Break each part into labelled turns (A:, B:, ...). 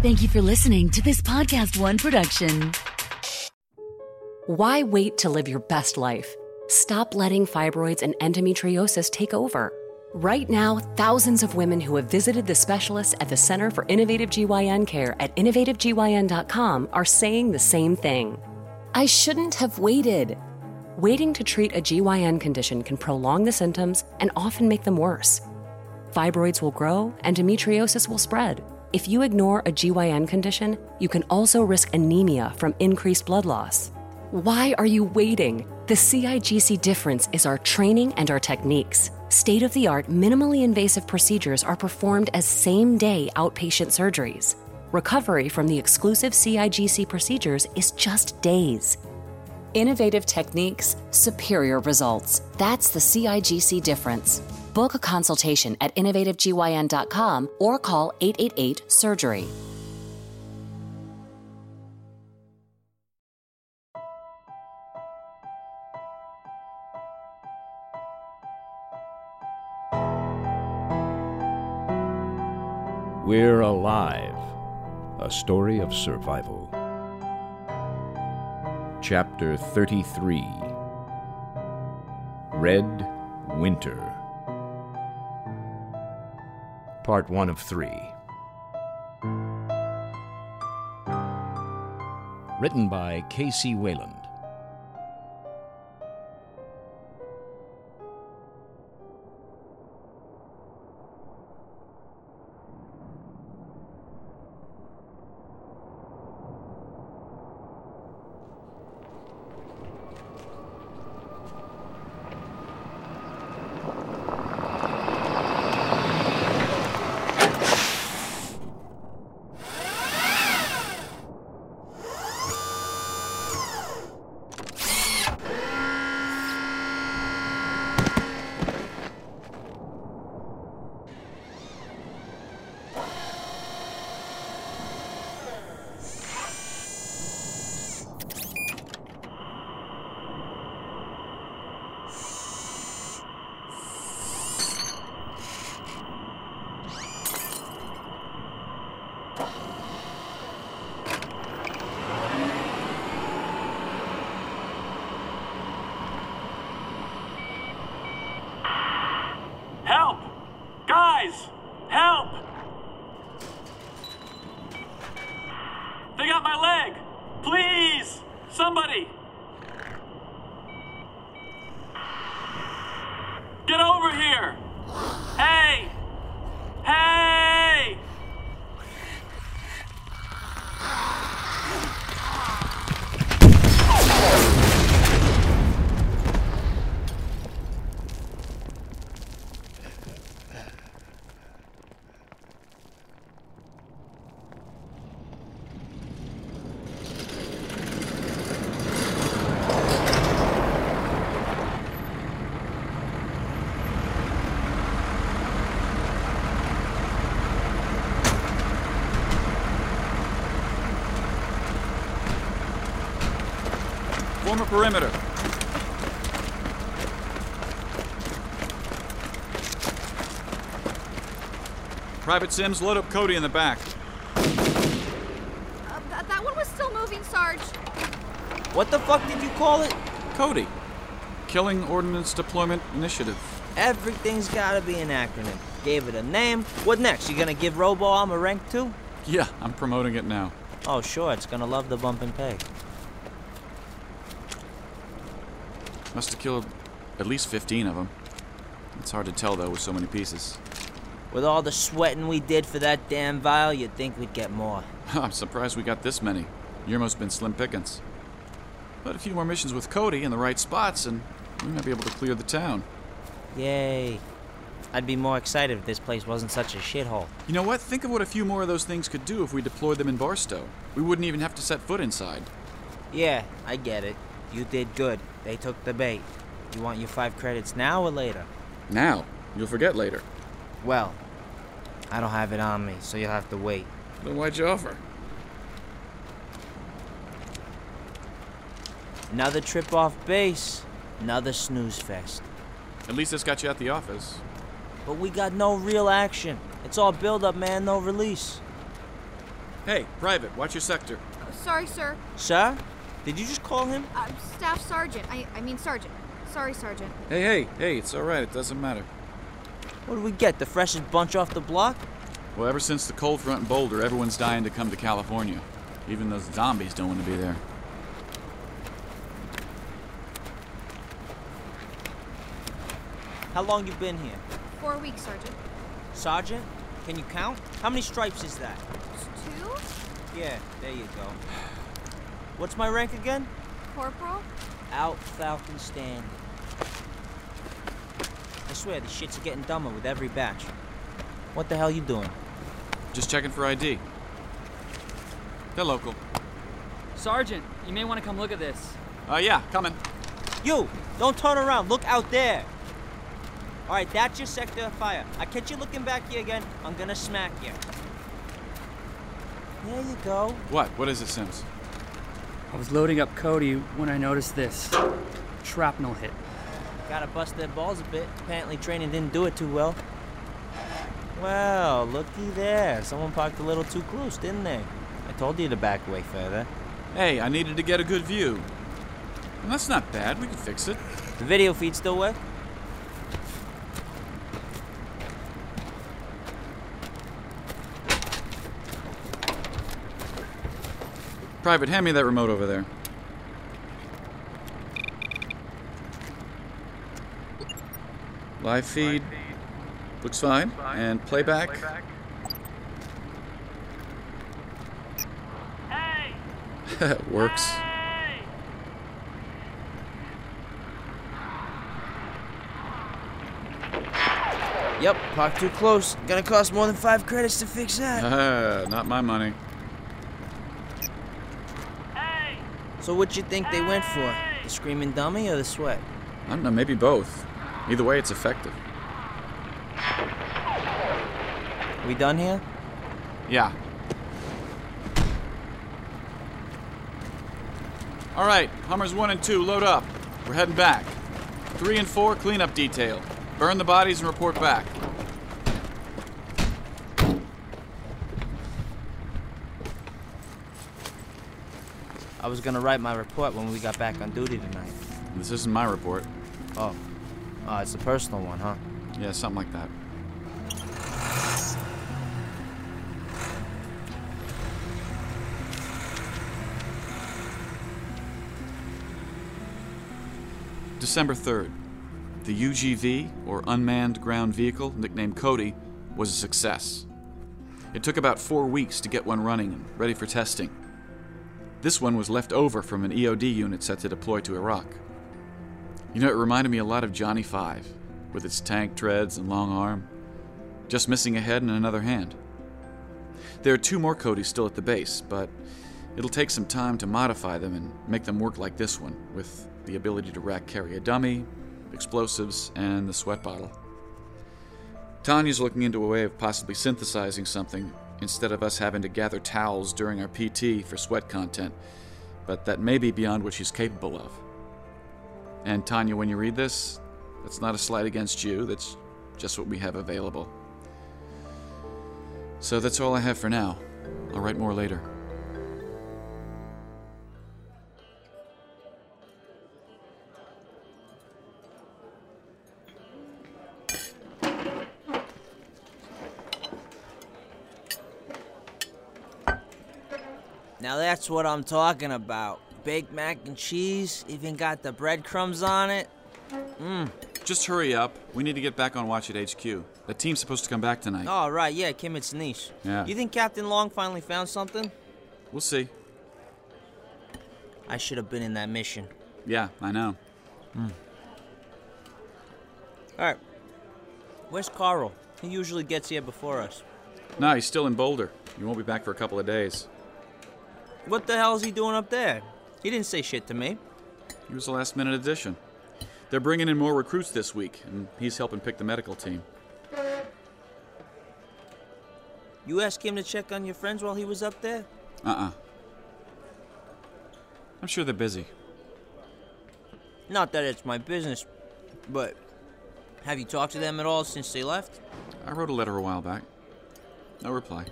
A: Thank you for listening to this Podcast One production.
B: Why wait to live your best life? Stop letting fibroids and endometriosis take over. Right now, thousands of women who have visited the specialists at the Center for Innovative GYN Care at innovativegyn.com are saying the same thing. I shouldn't have waited. Waiting to treat a GYN condition can prolong the symptoms and often make them worse. Fibroids will grow, endometriosis will spread. If you ignore a GYN condition, you can also risk anemia from increased blood loss. Why are you waiting? The CIGC difference is our training and our techniques. State of the art, minimally invasive procedures are performed as same day outpatient surgeries. Recovery from the exclusive CIGC procedures is just days. Innovative techniques, superior results. That's the CIGC difference. Book a consultation at innovativegyn.com or call 888 Surgery.
C: We're Alive A Story of Survival. Chapter 33 Red Winter. Part 1 of 3. Written by K.C. Wayland.
D: Guys! Help! They got my leg! Please! Somebody! Get over here! Hey! Hey! Form a perimeter. Private Sims, load up Cody in the back.
E: Uh, that, that one was still moving, Sarge.
F: What the fuck did you call it?
D: Cody. Killing Ordnance Deployment Initiative.
F: Everything's gotta be an acronym. Gave it a name. What next? You gonna give Robo Arm a rank too?
D: Yeah, I'm promoting it now.
F: Oh, sure, it's gonna love the bump and pay.
D: Must have killed at least 15 of them. It's hard to tell, though, with so many pieces.
F: With all the sweating we did for that damn vial, you'd think we'd get more.
D: I'm surprised we got this many. Your most been slim pickings. But a few more missions with Cody in the right spots, and we might be able to clear the town.
F: Yay. I'd be more excited if this place wasn't such a shithole.
D: You know what? Think of what a few more of those things could do if we deployed them in Barstow. We wouldn't even have to set foot inside.
F: Yeah, I get it. You did good. They took the bait. You want your five credits now or later?
D: Now, you'll forget later.
F: Well, I don't have it on me, so you'll have to wait.
D: Then why'd you offer?
F: Another trip off base. Another snooze fest.
D: At least this got you at the office.
F: But we got no real action. It's all build up, man, no release.
D: Hey, Private, watch your sector.
E: Sorry, sir.
F: Sir? Did you just call him?
E: Uh, Staff Sergeant. I, I mean, Sergeant. Sorry, Sergeant.
D: Hey, hey, hey, it's alright, it doesn't matter.
F: What do we get? The freshest bunch off the block?
D: Well, ever since the cold front in Boulder, everyone's dying to come to California. Even those zombies don't want to be there.
F: How long you been here?
E: Four weeks, Sergeant.
F: Sergeant? Can you count? How many stripes is that?
E: Two?
F: Yeah, there you go. What's my rank again?
E: Corporal?
F: Out Falcon Stand. I swear, these shits are getting dumber with every batch. What the hell you doing?
D: Just checking for ID. They're local.
G: Sergeant, you may want to come look at this.
D: Uh, yeah, coming.
F: You! Don't turn around, look out there! Alright, that's your sector of fire. I catch you looking back here again, I'm gonna smack you. There you go.
D: What? What is it, Sims?
G: I was loading up Cody when I noticed this. Shrapnel hit.
F: Gotta bust their balls a bit. Apparently training didn't do it too well. Well, looky there. Someone parked a little too close, didn't they? I told you to back way further.
D: Hey, I needed to get a good view. And that's not bad, we can fix it.
F: The video feed still work?
D: Private, hand me that remote over there. Live feed. Looks fine. And playback. Works.
F: Yep, parked too close. Gonna cost more than five credits to fix that.
D: Ah, not my money.
F: So what you think they went for? The screaming dummy or the sweat?
D: I don't know, maybe both. Either way, it's effective.
F: We done here?
D: Yeah. All right, Hummers 1 and 2, load up. We're heading back. 3 and 4, cleanup detail. Burn the bodies and report back.
F: I was gonna write my report when we got back on duty tonight.
D: This isn't my report.
F: Oh. Oh, it's a personal one, huh?
D: Yeah, something like that. December 3rd. The UGV, or Unmanned Ground Vehicle, nicknamed Cody, was a success. It took about four weeks to get one running and ready for testing. This one was left over from an EOD unit set to deploy to Iraq. You know, it reminded me a lot of Johnny Five, with its tank treads and long arm, just missing a head and another hand. There are two more Codys still at the base, but it'll take some time to modify them and make them work like this one, with the ability to rack carry a dummy, explosives, and the sweat bottle. Tanya's looking into a way of possibly synthesizing something instead of us having to gather towels during our PT for sweat content, but that may be beyond what she's capable of. And Tanya, when you read this, that's not a slight against you, that's just what we have available. So that's all I have for now. I'll write more later.
F: Now that's what I'm talking about. Baked mac and cheese, even got the breadcrumbs on it. Mmm.
D: Just hurry up. We need to get back on watch at HQ. The team's supposed to come back tonight.
F: Oh, right, yeah, Kimmett's niece.
D: Yeah.
F: You think Captain Long finally found something?
D: We'll see.
F: I should have been in that mission.
D: Yeah, I know. Mm.
F: Alright. Where's Carl? He usually gets here before us.
D: No, he's still in Boulder. He won't be back for a couple of days.
F: What the hell is he doing up there? He didn't say shit to me.
D: He was a last minute addition. They're bringing in more recruits this week, and he's helping pick the medical team.
F: You asked him to check on your friends while he was up there?
D: Uh uh I'm sure they're busy.
F: Not that it's my business, but have you talked to them at all since they left?
D: I wrote a letter a while back. No reply.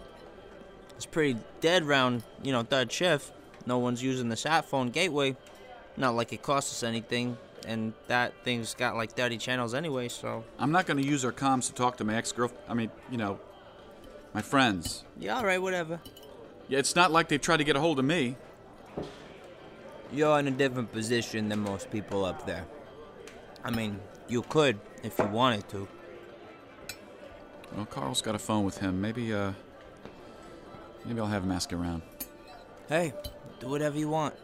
F: It's pretty dead round, you know, third shift. No one's using the sat phone gateway. Not like it costs us anything, and that thing's got like 30 channels anyway, so.
D: I'm not going to use our comms to talk to my ex girlfriend. I mean, you know, my friends.
F: Yeah, alright, whatever.
D: Yeah, it's not like they've tried to get a hold of me.
F: You're in a different position than most people up there. I mean, you could if you wanted to.
D: Well, Carl's got a phone with him. Maybe, uh. Maybe I'll have him ask around.
F: Hey, do whatever you want.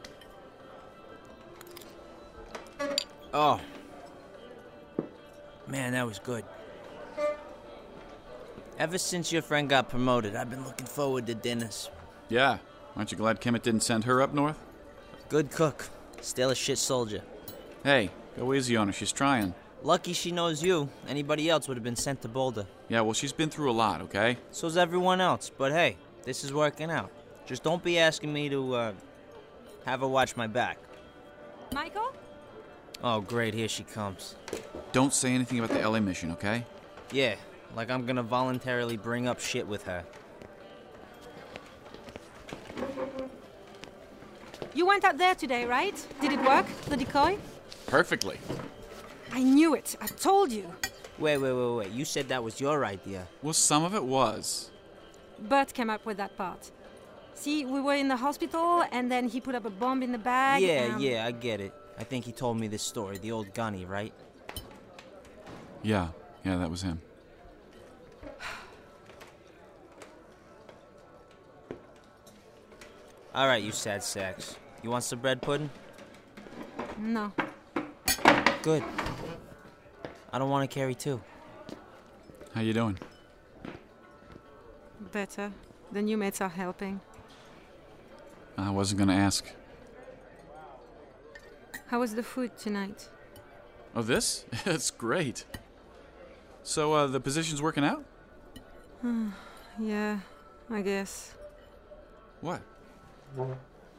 F: Oh. Man, that was good. Ever since your friend got promoted, I've been looking forward to dinners.
D: Yeah. Aren't you glad Kimmett didn't send her up north?
F: Good cook, still a shit soldier.
D: Hey, go easy on her. She's trying.
F: Lucky she knows you. Anybody else would have been sent to Boulder.
D: Yeah, well, she's been through a lot, okay?
F: So's everyone else. But hey, this is working out. Just don't be asking me to, uh, have her watch my back.
E: Michael?
F: Oh, great, here she comes.
D: Don't say anything about the LA mission, okay?
F: Yeah, like I'm gonna voluntarily bring up shit with her.
E: You went out there today, right? Did it work? The decoy?
D: Perfectly.
E: I knew it. I told you.
F: Wait, wait, wait, wait. You said that was your idea.
D: Well, some of it was.
E: Burt came up with that part. See, we were in the hospital, and then he put up a bomb in the bag.
F: yeah,
E: and-
F: yeah, I get it. I think he told me this story, the old gunny, right?
D: Yeah, yeah, that was him.
F: All right, you sad sacks. You want some bread pudding?
E: No.
F: Good. I don't want to carry two.
D: How you doing?
E: Better. The new mates are helping.
D: I wasn't gonna ask.
E: How was the food tonight?
D: Oh, this? It's great. So, uh, the position's working out?
E: Yeah, I guess.
D: What?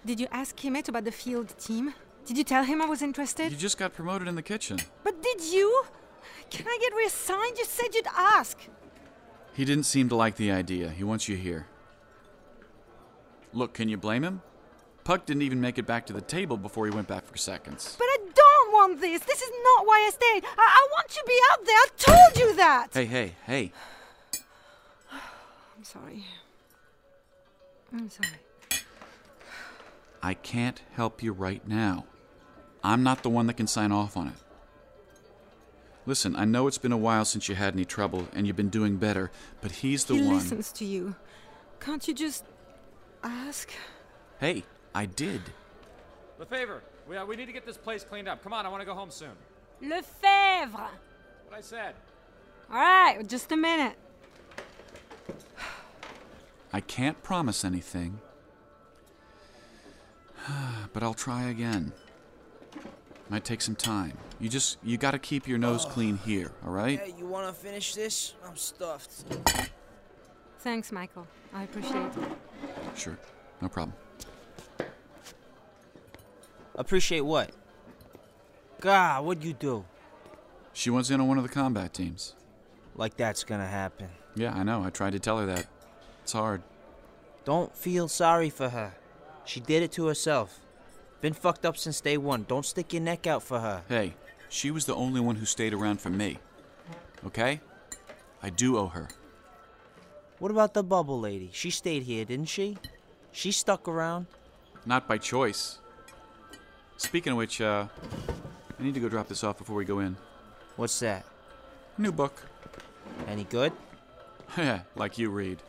E: Did you ask Kimmett about the field team? Did you tell him I was interested?
D: You just got promoted in the kitchen.
E: But did you? Can I get reassigned? You said you'd ask.
D: He didn't seem to like the idea. He wants you here. Look, can you blame him? Puck didn't even make it back to the table before he went back for seconds.
E: But I don't want this. This is not why I stayed. I, I want to be out there. I told you that.
D: Hey, hey, hey.
E: I'm sorry. I'm sorry.
D: I can't help you right now. I'm not the one that can sign off on it. Listen, I know it's been a while since you had any trouble and you've been doing better, but he's the
E: he
D: one.
E: listens to you. Can't you just ask?
D: Hey, I did.
H: Lefevre, we, uh, we need to get this place cleaned up. Come on, I want to go home soon.
E: Lefebvre.
H: What I said.
E: All right, just a minute.
D: I can't promise anything, but I'll try again. Might take some time. You just you got to keep your nose clean here, all right?
F: Hey, you want to finish this? I'm stuffed.
E: Thanks, Michael. I appreciate it.
D: Sure. No problem.
F: Appreciate what? God, what'd you do?
D: She wants in on one of the combat teams.
F: Like that's gonna happen.
D: Yeah, I know. I tried to tell her that. It's hard.
F: Don't feel sorry for her. She did it to herself. Been fucked up since day one. Don't stick your neck out for her.
D: Hey, she was the only one who stayed around for me. Okay? I do owe her.
F: What about the bubble lady? She stayed here, didn't she? She stuck around.
D: Not by choice. Speaking of which, uh, I need to go drop this off before we go in.
F: What's that?
D: New book.
F: Any good?
D: Yeah, like you read.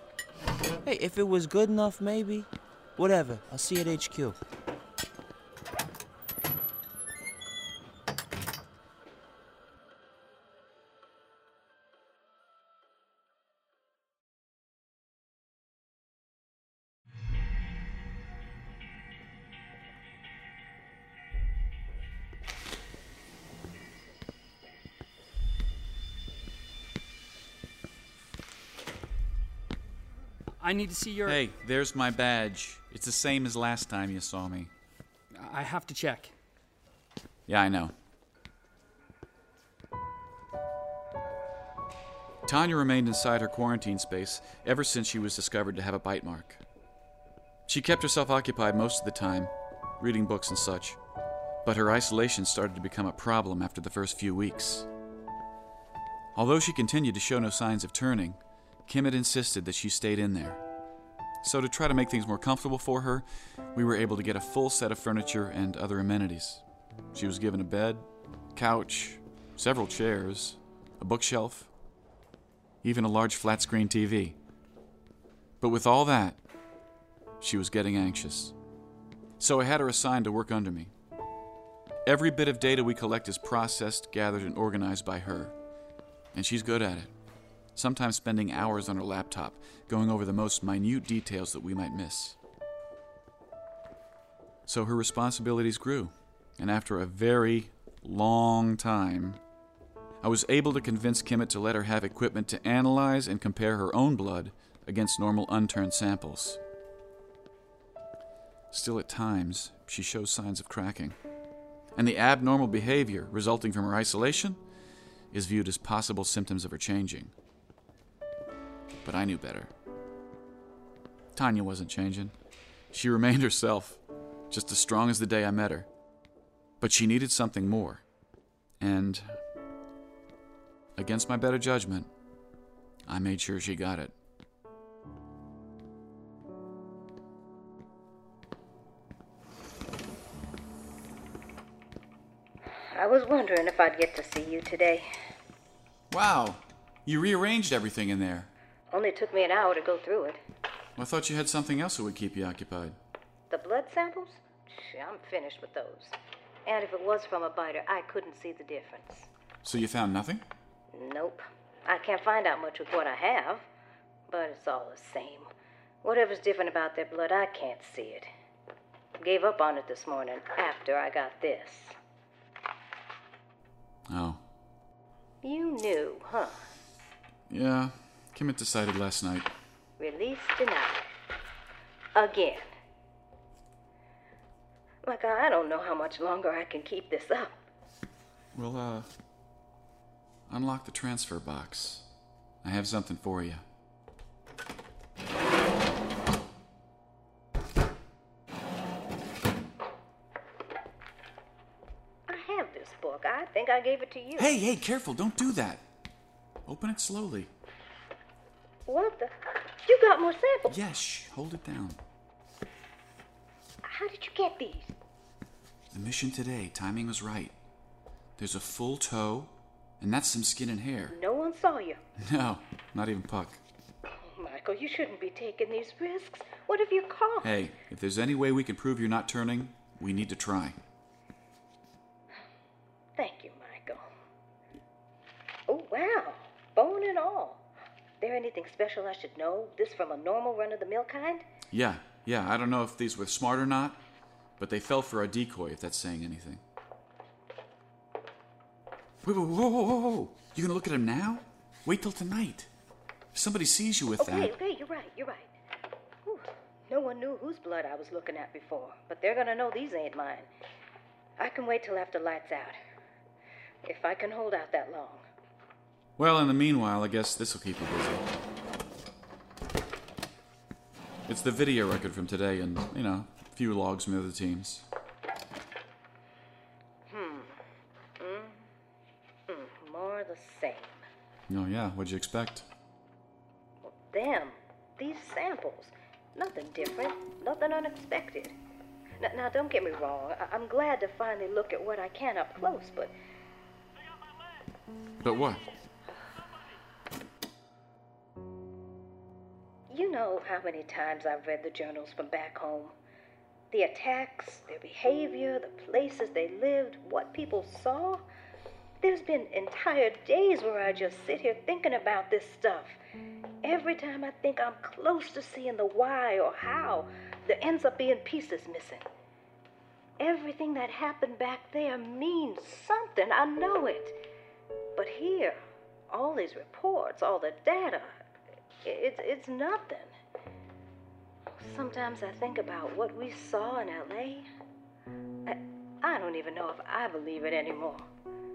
F: Hey, if it was good enough, maybe. Whatever. I'll see you at HQ.
G: I need to see your.
D: Hey, there's my badge. It's the same as last time you saw me.
G: I have to check.
D: Yeah, I know. Tanya remained inside her quarantine space ever since she was discovered to have a bite mark. She kept herself occupied most of the time, reading books and such, but her isolation started to become a problem after the first few weeks. Although she continued to show no signs of turning, Kim had insisted that she stayed in there. So, to try to make things more comfortable for her, we were able to get a full set of furniture and other amenities. She was given a bed, couch, several chairs, a bookshelf, even a large flat screen TV. But with all that, she was getting anxious. So I had her assigned to work under me. Every bit of data we collect is processed, gathered, and organized by her. And she's good at it, sometimes spending hours on her laptop going over the most minute details that we might miss. So her responsibilities grew, and after a very long time, I was able to convince Kimmett to let her have equipment to analyze and compare her own blood against normal unturned samples. Still, at times, she shows signs of cracking, and the abnormal behavior resulting from her isolation is viewed as possible symptoms of her changing. But I knew better. Tanya wasn't changing. She remained herself, just as strong as the day I met her. But she needed something more. And, against my better judgment, I made sure she got it.
I: I was wondering if I'd get to see you today.
D: Wow, you rearranged everything in there.
I: Only took me an hour to go through it.
D: I thought you had something else that would keep you occupied.
I: The blood samples? I'm finished with those. And if it was from a biter, I couldn't see the difference.
D: So you found nothing?
I: Nope. I can't find out much with what I have, but it's all the same. Whatever's different about their blood, I can't see it. Gave up on it this morning after I got this.
D: Oh.
I: You knew, huh?
D: Yeah, Kimmett decided last night.
I: Release denied. Again. Like, I don't know how much longer I can keep this up.
D: Well, uh, unlock the transfer box. I have something for you.
I: I have this book. I think I gave it to you.
D: Hey, hey, careful, don't do that. Open it slowly.
I: What the? You got more samples.
D: Yes, shh, hold it down.
I: How did you get these?
D: The mission today, timing was right. There's a full toe, and that's some skin and hair.
I: No one saw you.
D: No, not even Puck.
I: Oh, Michael, you shouldn't be taking these risks. What if you're caught?
D: Hey, if there's any way we can prove you're not turning, we need to try.
I: Thank you, Michael. Oh, wow. Bone and all. Is there anything special I should know? This from a normal run of the mill kind?
D: Yeah, yeah, I don't know if these were smart or not, but they fell for our decoy, if that's saying anything. Wait, whoa, whoa, whoa, whoa, whoa. You gonna look at him now? Wait till tonight. If somebody sees you with
I: okay,
D: that.
I: okay, you're right, you're right. Whew. No one knew whose blood I was looking at before, but they're gonna know these ain't mine. I can wait till after lights out. If I can hold out that long.
D: Well, in the meanwhile, I guess this'll keep you busy. It's the video record from today and, you know, a few logs from the other teams.
I: Hmm. Mm. Mm. More the same.
D: Oh, yeah, what'd you expect?
I: Well, damn. These samples. Nothing different. Nothing unexpected. Now, now don't get me wrong. I- I'm glad to finally look at what I can up close, but
D: But what?
I: How many times I've read the journals from back home. The attacks, their behavior, the places they lived, what people saw. There's been entire days where I just sit here thinking about this stuff. Every time I think I'm close to seeing the why or how, there ends up being pieces missing. Everything that happened back there means something, I know it. But here, all these reports, all the data, it's, it's nothing. Sometimes I think about what we saw in LA. I, I don't even know if I believe it anymore.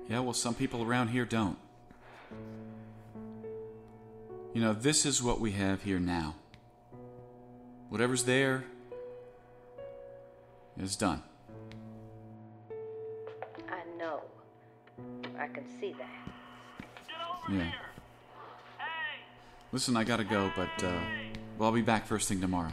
D: Yeah, well, some people around here don't. You know, this is what we have here now. Whatever's there is done.
I: I know. I can see that.
D: Yeah. Listen, I gotta go, but uh, well, I'll be back first thing tomorrow.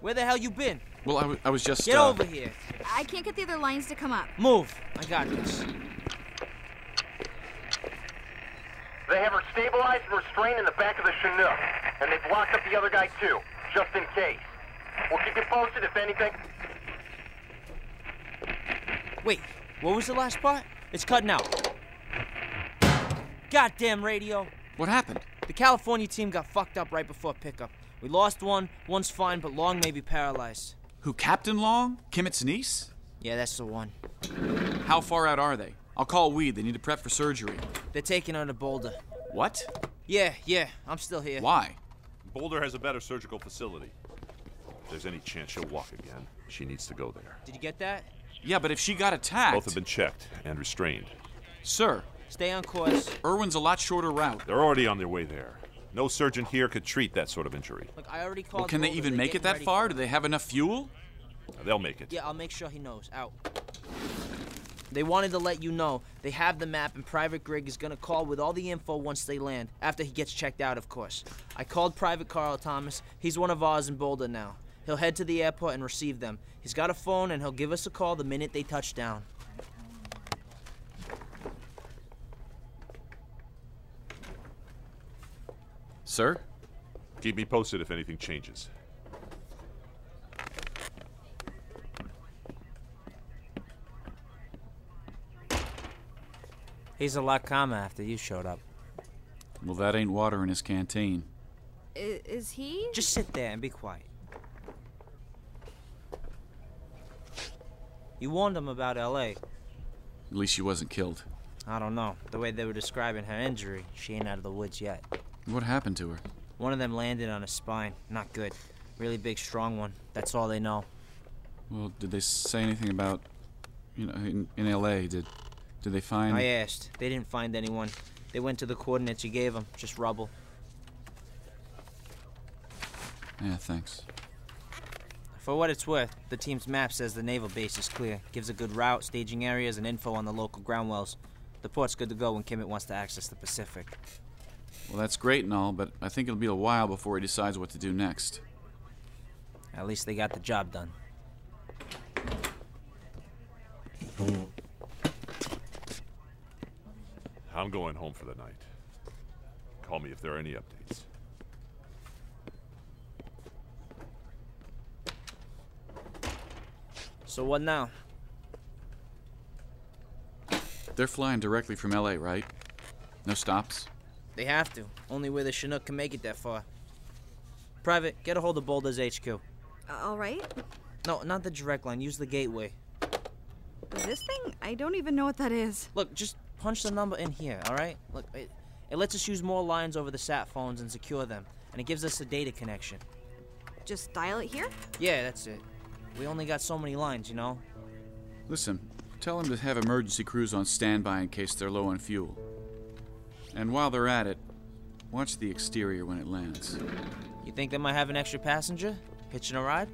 F: Where the hell you been?
D: Well, I, w- I was just.
F: Get
D: uh,
F: over here.
J: I can't get the other lines to come up.
F: Move. I got this.
K: They have her stabilized and restrained in the back of the Chinook, and they've locked up the other guy too, just in case. We'll keep you posted if anything.
F: Wait, what was the last part? It's cutting out. Goddamn radio.
D: What happened?
F: The California team got fucked up right before pickup. We lost one, one's fine, but Long may be paralyzed.
D: Who, Captain Long? Kimmett's niece?
F: Yeah, that's the one.
D: How far out are they? I'll call Weed. They need to prep for surgery.
F: They're taking her to Boulder.
D: What?
F: Yeah, yeah, I'm still here.
D: Why?
L: Boulder has a better surgical facility. If there's any chance she'll walk again, she needs to go there.
F: Did you get that?
D: Yeah, but if she got attacked.
L: Both have been checked and restrained.
D: Sir,
F: Stay on course.
D: Irwin's a lot shorter route.
L: They're already on their way there. No surgeon here could treat that sort of injury.
F: Look, I already called.
D: Well, can they even make it that far? Do they have enough fuel?
L: Uh, they'll make it.
F: Yeah, I'll make sure he knows. Out. They wanted to let you know they have the map, and Private Greg is gonna call with all the info once they land. After he gets checked out, of course. I called Private Carl Thomas. He's one of ours in Boulder now. He'll head to the airport and receive them. He's got a phone, and he'll give us a call the minute they touch down.
D: Sir?
L: Keep me posted if anything changes.
F: He's a lot calmer after you showed up.
D: Well, that ain't water in his canteen.
J: I- is he?
F: Just sit there and be quiet. You warned him about L.A.
D: At least she wasn't killed.
F: I don't know. The way they were describing her injury, she ain't out of the woods yet.
D: What happened to her?
F: One of them landed on a spine. Not good. Really big, strong one. That's all they know.
D: Well, did they say anything about, you know, in, in L.A. Did did they find?
F: I asked. They didn't find anyone. They went to the coordinates you gave them. Just rubble.
D: Yeah, thanks.
F: For what it's worth, the team's map says the naval base is clear. Gives a good route, staging areas, and info on the local ground wells. The port's good to go when Kimmett wants to access the Pacific.
D: Well, that's great and all, but I think it'll be a while before he decides what to do next.
F: At least they got the job done.
L: I'm going home for the night. Call me if there are any updates.
F: So what now?
D: They're flying directly from L.A., right? No stops.
F: They have to. Only way the Chinook can make it that far. Private, get a hold of Boulder's HQ.
J: Uh, all right.
F: No, not the direct line. Use the gateway.
J: This thing? I don't even know what that is.
F: Look, just punch the number in here, all right? Look, it, it lets us use more lines over the sat phones and secure them, and it gives us a data connection.
J: Just dial it here?
F: Yeah, that's it. We only got so many lines, you know?
D: Listen, tell them to have emergency crews on standby in case they're low on fuel. And while they're at it, watch the exterior when it lands.
F: You think they might have an extra passenger? Hitching a ride?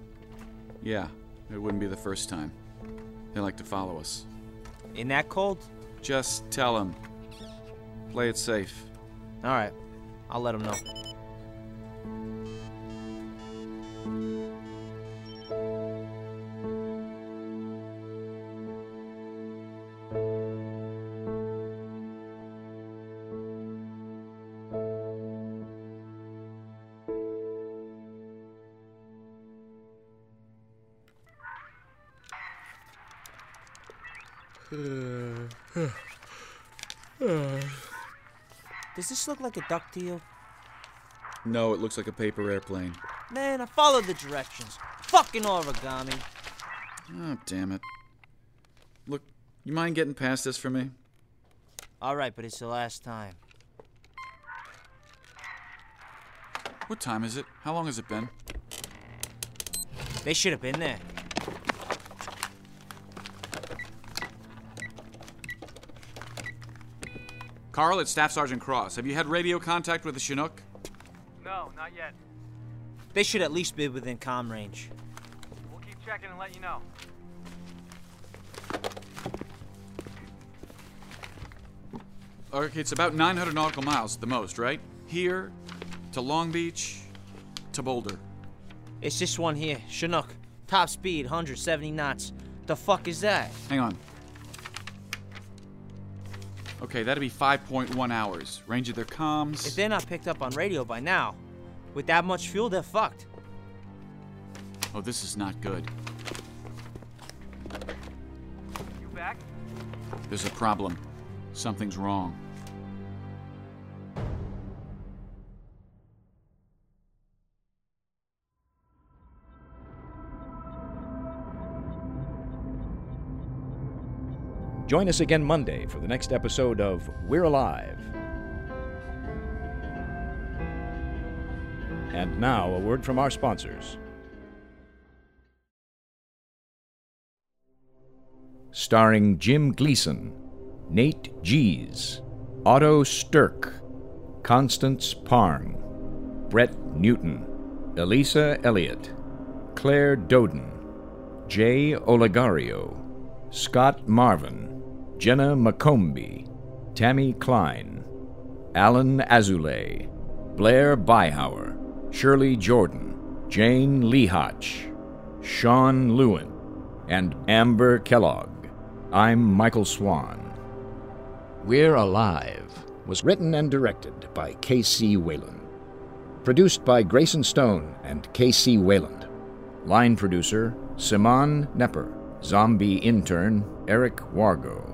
D: Yeah, it wouldn't be the first time. They like to follow us.
F: In that cold?
D: Just tell them. Play it safe.
F: All right. I'll let them know. Like a duck to you?
D: No, it looks like a paper airplane.
F: Man, I followed the directions. Fucking origami.
D: Oh, damn it. Look, you mind getting past this for me?
F: All right, but it's the last time.
D: What time is it? How long has it been?
F: They should have been there.
D: Carl, it's Staff Sergeant Cross. Have you had radio contact with the Chinook?
H: No, not yet.
F: They should at least be within comm range.
H: We'll keep checking and let you know.
D: Okay, it's about 900 nautical miles at the most, right? Here to Long Beach to Boulder.
F: It's this one here, Chinook. Top speed, 170 knots. The fuck is that?
D: Hang on. Okay, that'd be 5.1 hours. Range of their comms.
F: If they're not picked up on radio by now, with that much fuel, they're fucked.
D: Oh, this is not good.
H: You back?
D: There's a problem. Something's wrong.
C: Join us again Monday for the next episode of We're Alive. And now, a word from our sponsors. Starring Jim Gleason, Nate Gies, Otto Sterk, Constance Parng, Brett Newton, Elisa Elliott, Claire Doden, Jay Olegario, Scott Marvin, Jenna McCombie, Tammy Klein, Alan Azulay, Blair Byhauer, Shirley Jordan, Jane Lehotch, Sean Lewin, and Amber Kellogg. I'm Michael Swan. We're Alive was written and directed by K.C. Wayland. Produced by Grayson Stone and K.C. Wayland. Line producer Simon Nepper. Zombie intern Eric Wargo.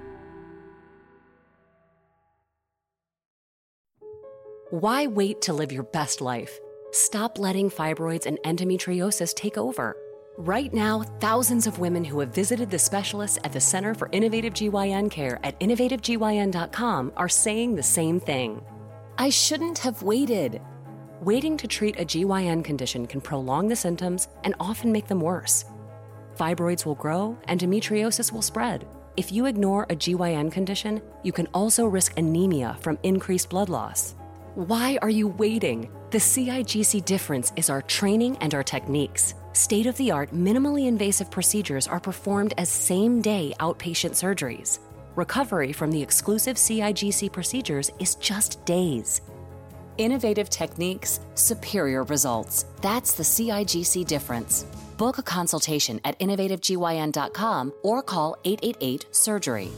B: Why wait to live your best life? Stop letting fibroids and endometriosis take over. Right now, thousands of women who have visited the specialists at the Center for Innovative GYN Care at innovativegyn.com are saying the same thing. I shouldn't have waited. Waiting to treat a GYN condition can prolong the symptoms and often make them worse. Fibroids will grow, endometriosis will spread. If you ignore a GYN condition, you can also risk anemia from increased blood loss. Why are you waiting? The CIGC difference is our training and our techniques. State of the art, minimally invasive procedures are performed as same day outpatient surgeries. Recovery from the exclusive CIGC procedures is just days. Innovative techniques, superior results. That's the CIGC difference. Book a consultation at innovativegyn.com or call 888 Surgery.